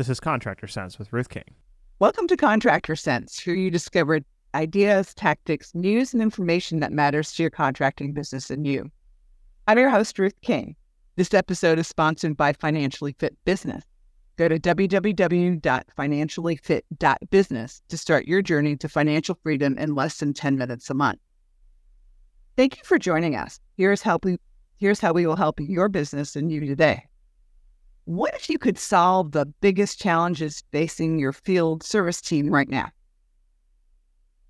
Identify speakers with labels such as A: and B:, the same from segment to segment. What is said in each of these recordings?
A: This is Contractor Cents with Ruth King.
B: Welcome to Contractor Cents, where you discover ideas, tactics, news, and information that matters to your contracting business and you. I'm your host, Ruth King. This episode is sponsored by Financially Fit Business. Go to www.financiallyfit.business to start your journey to financial freedom in less than 10 minutes a month. Thank you for joining us. Here's how we, here's how we will help your business and you today. What if you could solve the biggest challenges facing your field service team right now?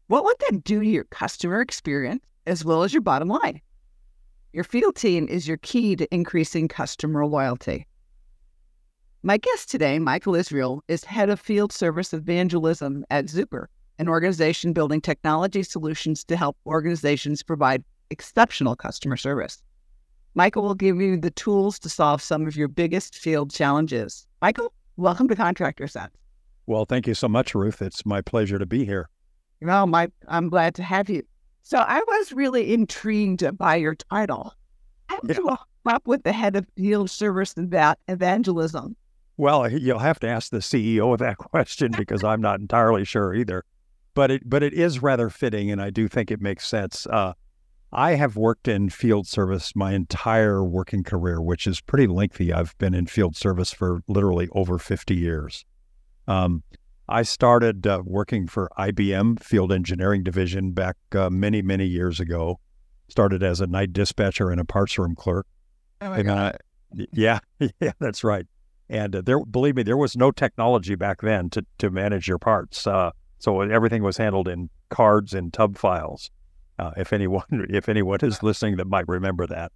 B: What would that do to your customer experience as well as your bottom line? Your field team is your key to increasing customer loyalty. My guest today, Michael Israel, is head of field service evangelism at Zuper, an organization building technology solutions to help organizations provide exceptional customer service. Michael will give you the tools to solve some of your biggest field challenges. Michael, welcome to Contractor Cents.
C: Well, thank you so much, Ruth. It's my pleasure to be here.
B: Well, my, I'm glad to have you. So I was really intrigued by your title. How did yeah. you up with the head of field service and evangelism?
C: Well, you'll have to ask the CEO of that question because I'm not entirely sure either. But it but it is rather fitting, and I do think it makes sense. Uh, I have worked in field service my entire working career, which is pretty lengthy. I've been in field service for literally over 50 years. Um, I started uh, working for IBM Field Engineering Division back uh, many, many years ago. Started as a night dispatcher and a parts room clerk.
B: Oh my and God.
C: I, yeah, yeah, that's right. And uh, there, believe me, there was no technology back then to, to manage your parts. Uh, so everything was handled in cards and tub files. Uh, if anyone if anyone is listening that might remember that.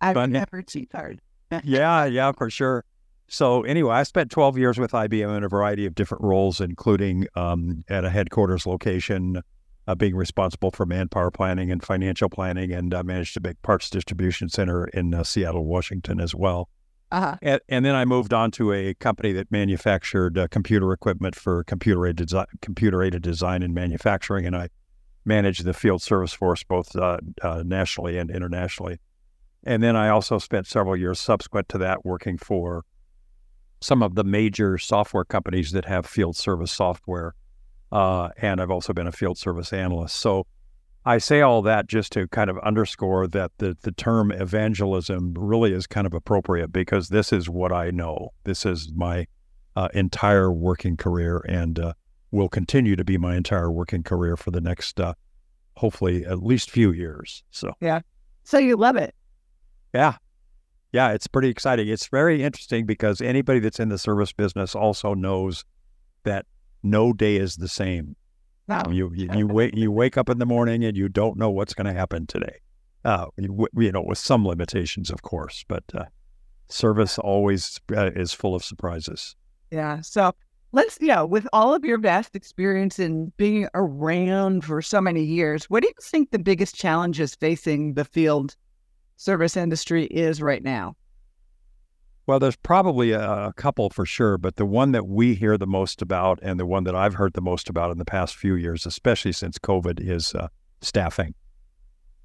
B: I've but, never seen card.
C: yeah, yeah, for sure. So anyway, I spent 12 years with IBM in a variety of different roles, including um, at a headquarters location, uh, being responsible for manpower planning and financial planning, and uh, managed a big parts distribution center in uh, Seattle, Washington, as well.
B: Uh-huh.
C: And, and, then I moved on to a company that manufactured uh, computer equipment for computer aided, desi- computer aided design and manufacturing, and I manage the field service force both uh, uh, nationally and internationally. And then I also spent several years subsequent to that working for some of the major software companies that have field service software. Uh, and I've also been a field service analyst. So I say all that just to kind of underscore that the, the term evangelism really is kind of appropriate because this is what I know. This is my uh, entire working career. And uh, will continue to be my entire working career for the next, uh, hopefully, at least few years. So,
B: yeah. So you love it.
C: Yeah. Yeah. It's pretty exciting. It's very interesting because anybody that's in the service business also knows that no day is the same.
B: No.
C: You, you, you wake you wake up in the morning and you don't know what's going to happen today. Uh, you, you, know, with some limitations, of course, but uh, service always uh, is full of surprises.
B: Yeah. So let's you know with all of your vast experience in being around for so many years what do you think the biggest challenges facing the field service industry is right now?
C: Well there's probably a, a couple for sure but the one that we hear the most about and the one that i've heard the most about in the past few years especially since covid is uh, staffing.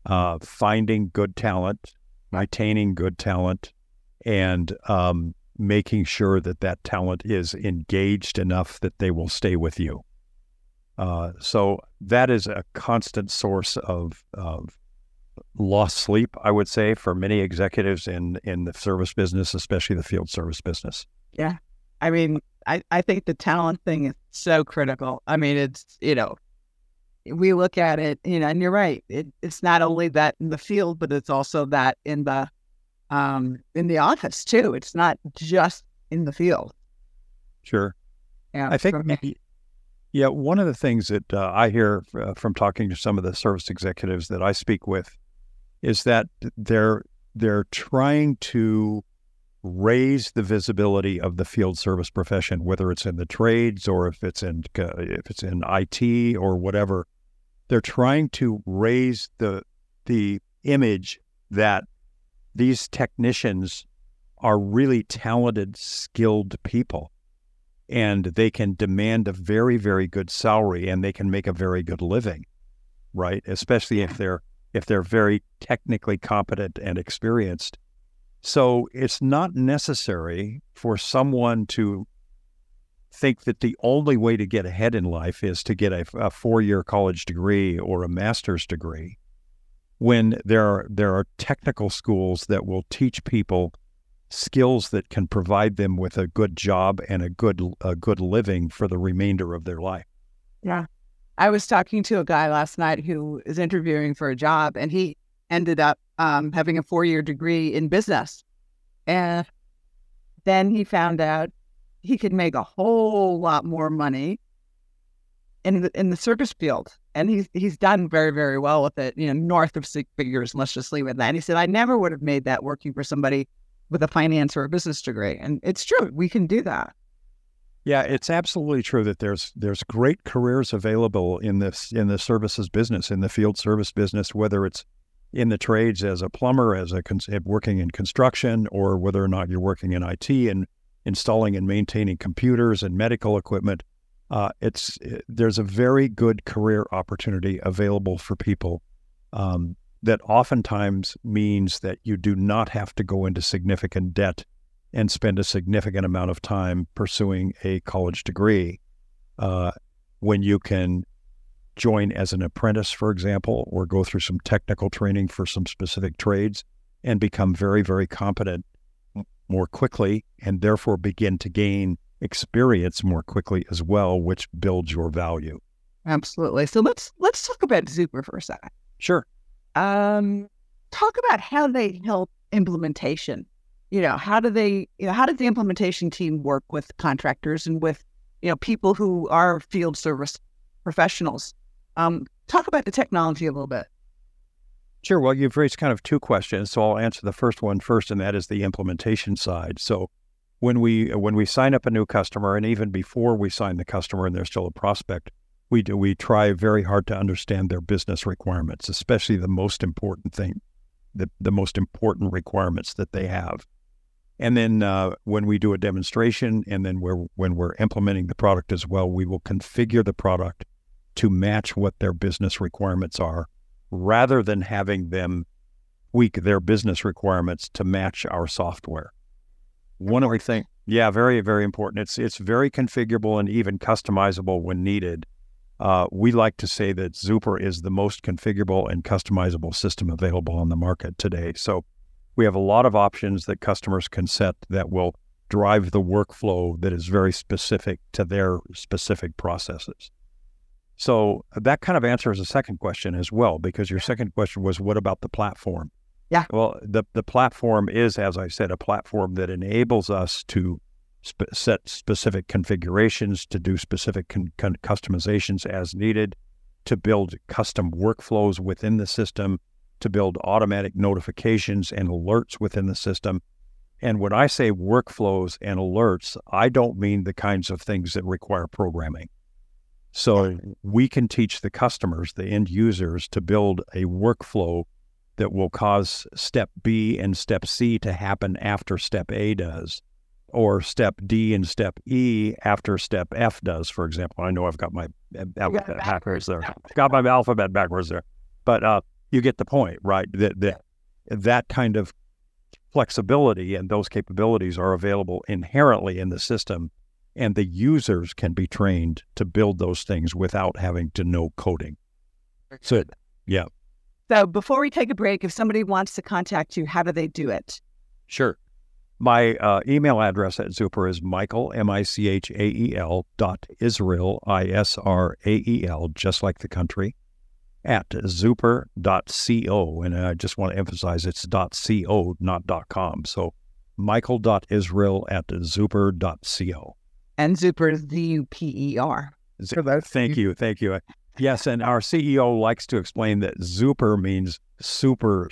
C: Uh, finding good talent maintaining good talent and um, making sure that that talent is engaged enough that they will stay with you. Uh, so that is a constant source of, of lost sleep, I would say, for many executives in in the service business, especially the field service business.
B: Yeah, I mean, I I think the talent thing is so critical. I mean, it's you know, we look at it, you know, and you're right. It, it's not only that in the field, but it's also that in the um, in the office too. It's not just in the field.
C: Sure.
B: Yeah,
C: I think. Yeah, one of the things that uh, I hear uh, from talking to some of the service executives that I speak with is that they're they're trying to raise the visibility of the field service profession, whether it's in the trades or if it's in uh, if it's in IT or whatever. They're trying to raise the the image that these technicians are really talented, skilled people. And they can demand a very, very good salary and they can make a very good living, right? Especially if they're if they're very technically competent and experienced. So it's not necessary for someone to think that the only way to get ahead in life is to get a, a four year college degree or a master's degree when there are there are technical schools that will teach people skills that can provide them with a good job and a good a good living for the remainder of their life.
B: Yeah. I was talking to a guy last night who is interviewing for a job and he ended up um, having a four year degree in business. And then he found out he could make a whole lot more money in the in the service field. And he's he's done very, very well with it, you know, north of six figures. Let's just leave it at that. And he said, I never would have made that working for somebody with a finance or a business degree. And it's true, we can do that.
C: Yeah, it's absolutely true that there's there's great careers available in this in the services business, in the field service business, whether it's in the trades as a plumber, as a eh, working in construction, or whether or not you're working in IT and installing and maintaining computers and medical equipment. Uh, it's it, there's a very good career opportunity available for people um, that oftentimes means that you do not have to go into significant debt and spend a significant amount of time pursuing a college degree. Uh, when you can join as an apprentice, for example, or go through some technical training for some specific trades and become very, very competent more quickly and therefore begin to gain experience more quickly as well, which builds your value.
B: Absolutely. So let's let's talk about Zuper for a second.
C: Sure.
B: Um, talk about how they help implementation. You know, how do they, you know, how does the implementation team work with contractors and with, you know, people who are field service professionals? Um, talk about the technology a little bit.
C: Sure. Well, you've raised kind of two questions, so I'll answer the first one first, and that is the implementation side. So, when we when we sign up a new customer, and even before we sign the customer, and they're still a prospect, we do we try very hard to understand their business requirements, especially the most important thing, the the most important requirements that they have. And then uh, when we do a demonstration, and then we're, when we're implementing the product as well, we will configure the product to match what their business requirements are, rather than having them tweak their business requirements to match our software. One of the things, yeah, very very important. It's it's very configurable and even customizable when needed. Uh, we like to say that Zuper is the most configurable and customizable system available on the market today. So we have a lot of options that customers can set that will drive the workflow that is very specific to their specific processes. So that kind of answers the second question as well, because your second question was, what about the platform?
B: Yeah.
C: Well, the, the platform is, as I said, a platform that enables us to sp- set specific configurations, to do specific con- con- customizations as needed, to build custom workflows within the system, to build automatic notifications and alerts within the system. And when I say workflows and alerts, I don't mean the kinds of things that require programming. So we can teach the customers, the end users, to build a workflow that will cause step B and step C to happen after step A does or step D and step E after step F does, for example. I know I've got my alphabet backwards there. Got my alphabet backwards there. But uh, you get the point, right? That, that, that kind of flexibility and those capabilities are available inherently in the system. And the users can be trained to build those things without having to know coding. So, yeah.
B: So before we take a break, if somebody wants to contact you, how do they do it?
C: Sure. My uh, email address at Zuper is Michael, M I C H A E L dot Israel, I S R A E L, just like the country, at zuper.co. And I just want to emphasize it's dot .co, not dot .com. So michael.israel at zuper.co.
B: And Zuper is Z U P E R.
C: Thank you. Thank you. Yes. And our CEO likes to explain that Zuper means super,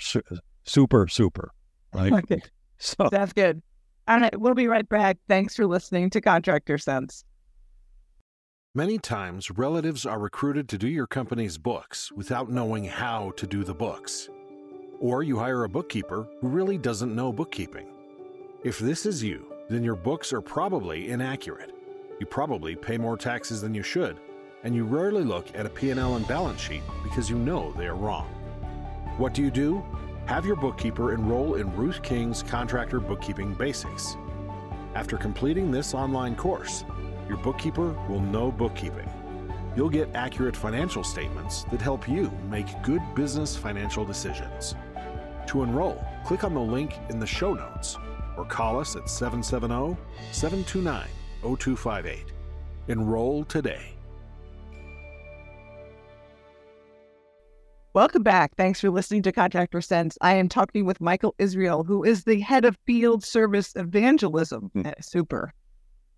C: super, super, right?
B: Okay. So that's good. All right, we'll be right back. Thanks for listening to Contractor Cents.
D: Many times, relatives are recruited to do your company's books without knowing how to do the books. Or you hire a bookkeeper who really doesn't know bookkeeping. If this is you, then your books are probably inaccurate. You probably pay more taxes than you should, and you rarely look at a P&L and balance sheet because you know they are wrong. What do you do? Have your bookkeeper enroll in Ruth King's Contractor Bookkeeping Basics. After completing this online course, your bookkeeper will know bookkeeping. You'll get accurate financial statements that help you make good business financial decisions. To enroll, click on the link in the show notes or call us at 770 729 0258. Enroll today.
B: Welcome back. Thanks for listening to Contractor Cents. I am talking with Michael Israel, who is the head of field service evangelism at Zuper.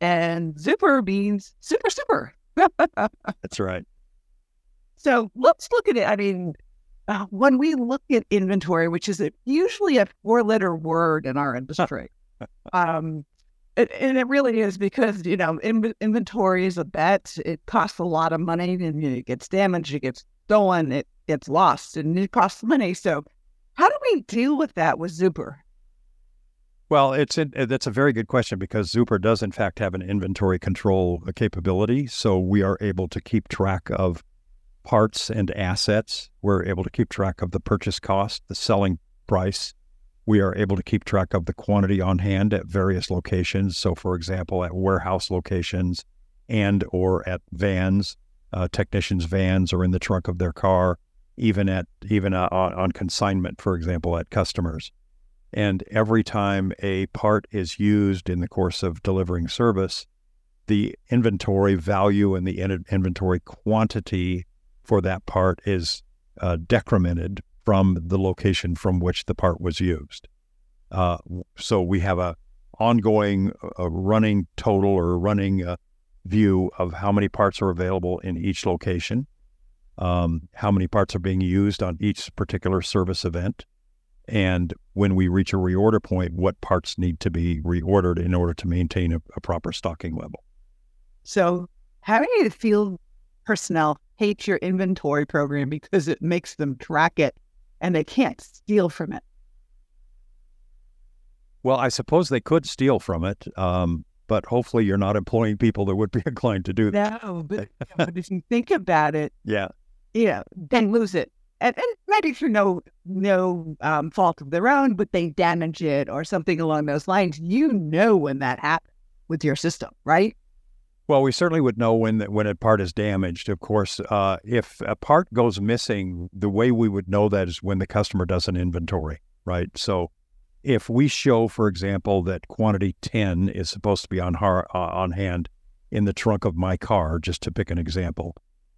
B: And super means super, super.
C: That's right.
B: So let's look at it. I mean, uh, when we look at inventory, which is a, usually a four letter word in our industry, um, it, and it really is because, you know, in, inventory is a bet. It costs a lot of money and it gets damaged, it gets stolen, it gets lost, and it costs money. So, how do we deal with that with Zuper?
C: Well, it's in, uh, that's a very good question because Zuper does in fact have an inventory control uh, capability, so we are able to keep track of parts and assets. We're able to keep track of the purchase cost, the selling price. We are able to keep track of the quantity on hand at various locations. So, for example, at warehouse locations and or at vans, uh, technicians' vans, or in the trunk of their car, even at even uh, on, on consignment, for example, at customers. And every time a part is used in the course of delivering service, the inventory value and the in- inventory quantity for that part is uh, decremented from the location from which the part was used. Uh, so we have a ongoing, a running total or running uh, view of how many parts are available in each location, um, how many parts are being used on each particular service event, and when we reach a reorder point, what parts need to be reordered in order to maintain a, a proper stocking level.
B: So, how do you field personnel hate your inventory program because it makes them track it and they can't steal from it?
C: Well, I suppose they could steal from it, um, but hopefully you're not employing people that would be inclined to do that.
B: No, but, but if you think about it,
C: yeah,
B: yeah, then lose it and, and maybe through no no um, fault of their own, but they damage it or something along those lines. You know when that happens with your system, right?
C: Well, we certainly would know when that when a part is damaged. Of course, uh, if a part goes missing, the way we would know that is when the customer does an inventory, right? So, if we show, for example, that quantity ten is supposed to be on har- uh, on hand in the trunk of my car, just to pick an example,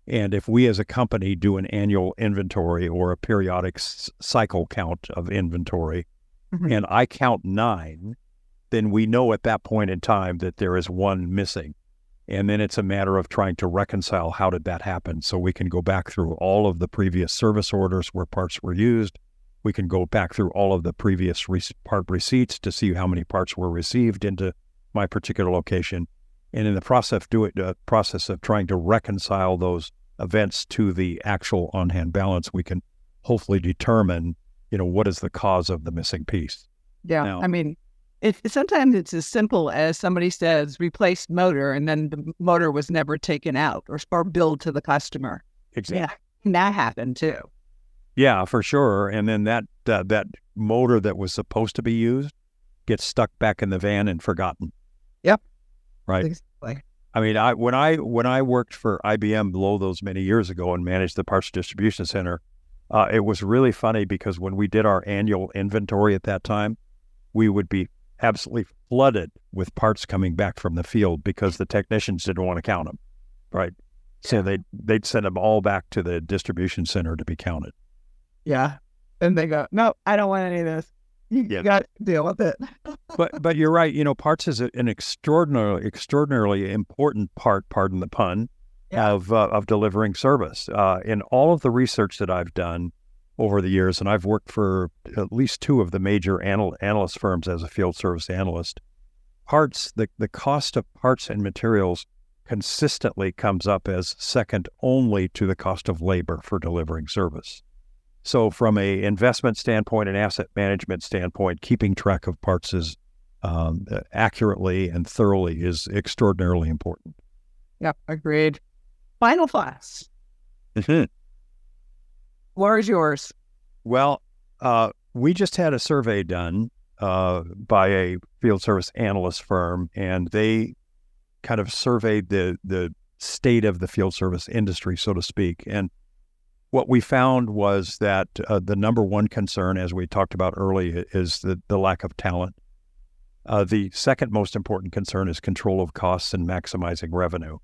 C: and if we as a company do an annual inventory or a periodic s- cycle count of inventory, mm-hmm. and I count nine, then we know at that point in time that there is one missing. And then it's a matter of trying to reconcile how did that happen. So we can go back through all of the previous service orders where parts were used. We can go back through all of the previous re- part receipts to see how many parts were received into my particular location and in the process do it uh, process of trying to reconcile those events to the actual on hand balance, we can hopefully determine, you know, what is the cause of the missing piece.
B: Yeah, now, I mean, it, sometimes it's as simple as somebody says replace motor, and then the motor was never taken out or, or billed to the customer.
C: Exactly.
B: Yeah, that happened too.
C: Yeah, for sure. And then that uh, that motor that was supposed to be used gets stuck back in the van and forgotten.
B: Yep.
C: Right. Exactly. I mean, I when I when I worked for IBM below those many years ago and managed the parts distribution center, uh, it was really funny because when we did our annual inventory at that time, we would be absolutely flooded with parts coming back from the field because the technicians didn't want to count them, right? So they they'd send them all back to the distribution center to be counted.
B: Yeah, and they go, "No, I don't want any of this." You yeah. got to deal with it.
C: but but you're right. You know, parts is an extraordinarily extraordinarily important part. Pardon the pun. Yeah. Of uh, of delivering service. Uh, in all of the research that I've done over the years, and I've worked for at least two of the major anal- analyst firms as a field service analyst. Parts the the cost of parts and materials consistently comes up as second only to the cost of labor for delivering service. So, from a investment standpoint and asset management standpoint, keeping track of parts is um, accurately and thoroughly is extraordinarily important.
B: Yep, agreed. Final thoughts. Mm-hmm. Where is yours?
C: Well, uh, we just had a survey done uh, by a field service analyst firm, and they kind of surveyed the the state of the field service industry, so to speak, and what we found was that uh, the number one concern, as we talked about early, is the, the lack of talent. Uh, the second most important concern is control of costs and maximizing revenue.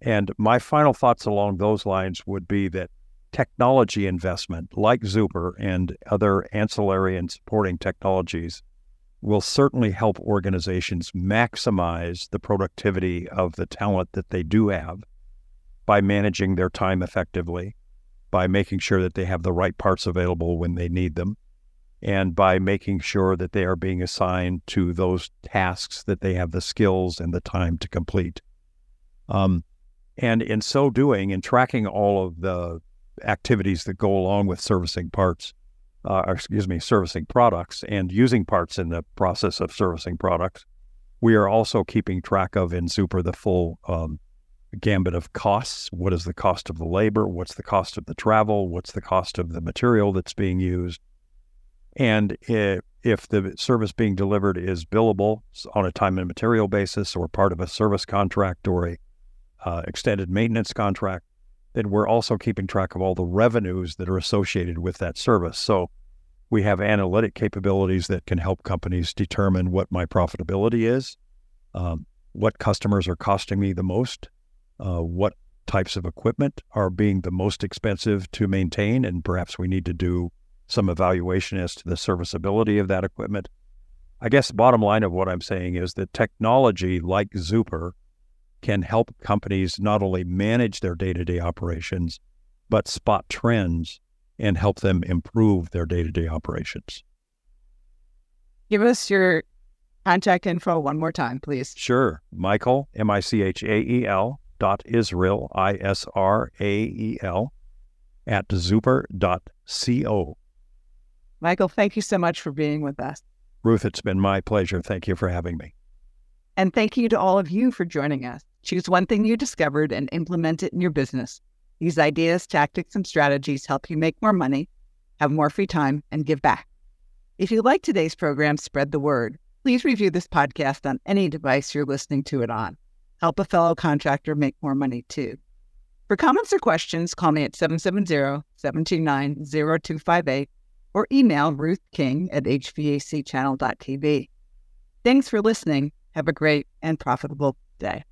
C: And my final thoughts along those lines would be that technology investment, like Zuper and other ancillary and supporting technologies, will certainly help organizations maximize the productivity of the talent that they do have by managing their time effectively by making sure that they have the right parts available when they need them, and by making sure that they are being assigned to those tasks that they have the skills and the time to complete. Um, and in so doing, in tracking all of the activities that go along with servicing parts, uh, or excuse me, servicing products and using parts in the process of servicing products, we are also keeping track of in Zuper the full um, gambit of costs. What is the cost of the labor? What's the cost of the travel? What's the cost of the material that's being used? And if, if the service being delivered is billable on a time and material basis or part of a service contract or a uh, extended maintenance contract, then we're also keeping track of all the revenues that are associated with that service. So we have analytic capabilities that can help companies determine what my profitability is, um, what customers are costing me the most, uh, what types of equipment are being the most expensive to maintain, and perhaps we need to do some evaluation as to the serviceability of that equipment. I guess the bottom line of what I'm saying is that technology like Zuper can help companies not only manage their day to day operations, but spot trends and help them improve their day to day operations.
B: Give us your contact info one more time, please.
C: Sure. Michael, M I C H A E L, dot Israel, I S R A E L, at zuper.co.
B: Michael, thank you so much for being with us.
C: Ruth, it's been my pleasure. Thank you for having me.
B: And thank you to all of you for joining us. Choose one thing you discovered and implement it in your business. These ideas, tactics, and strategies help you make more money, have more free time, and give back. If you like today's program, spread the word. Please review this podcast on any device you're listening to it on help a fellow contractor make more money too. For comments or questions, call me at 770-729-0258 or email Ruth King at hvacchannel.tv. Thanks for listening. Have a great and profitable day.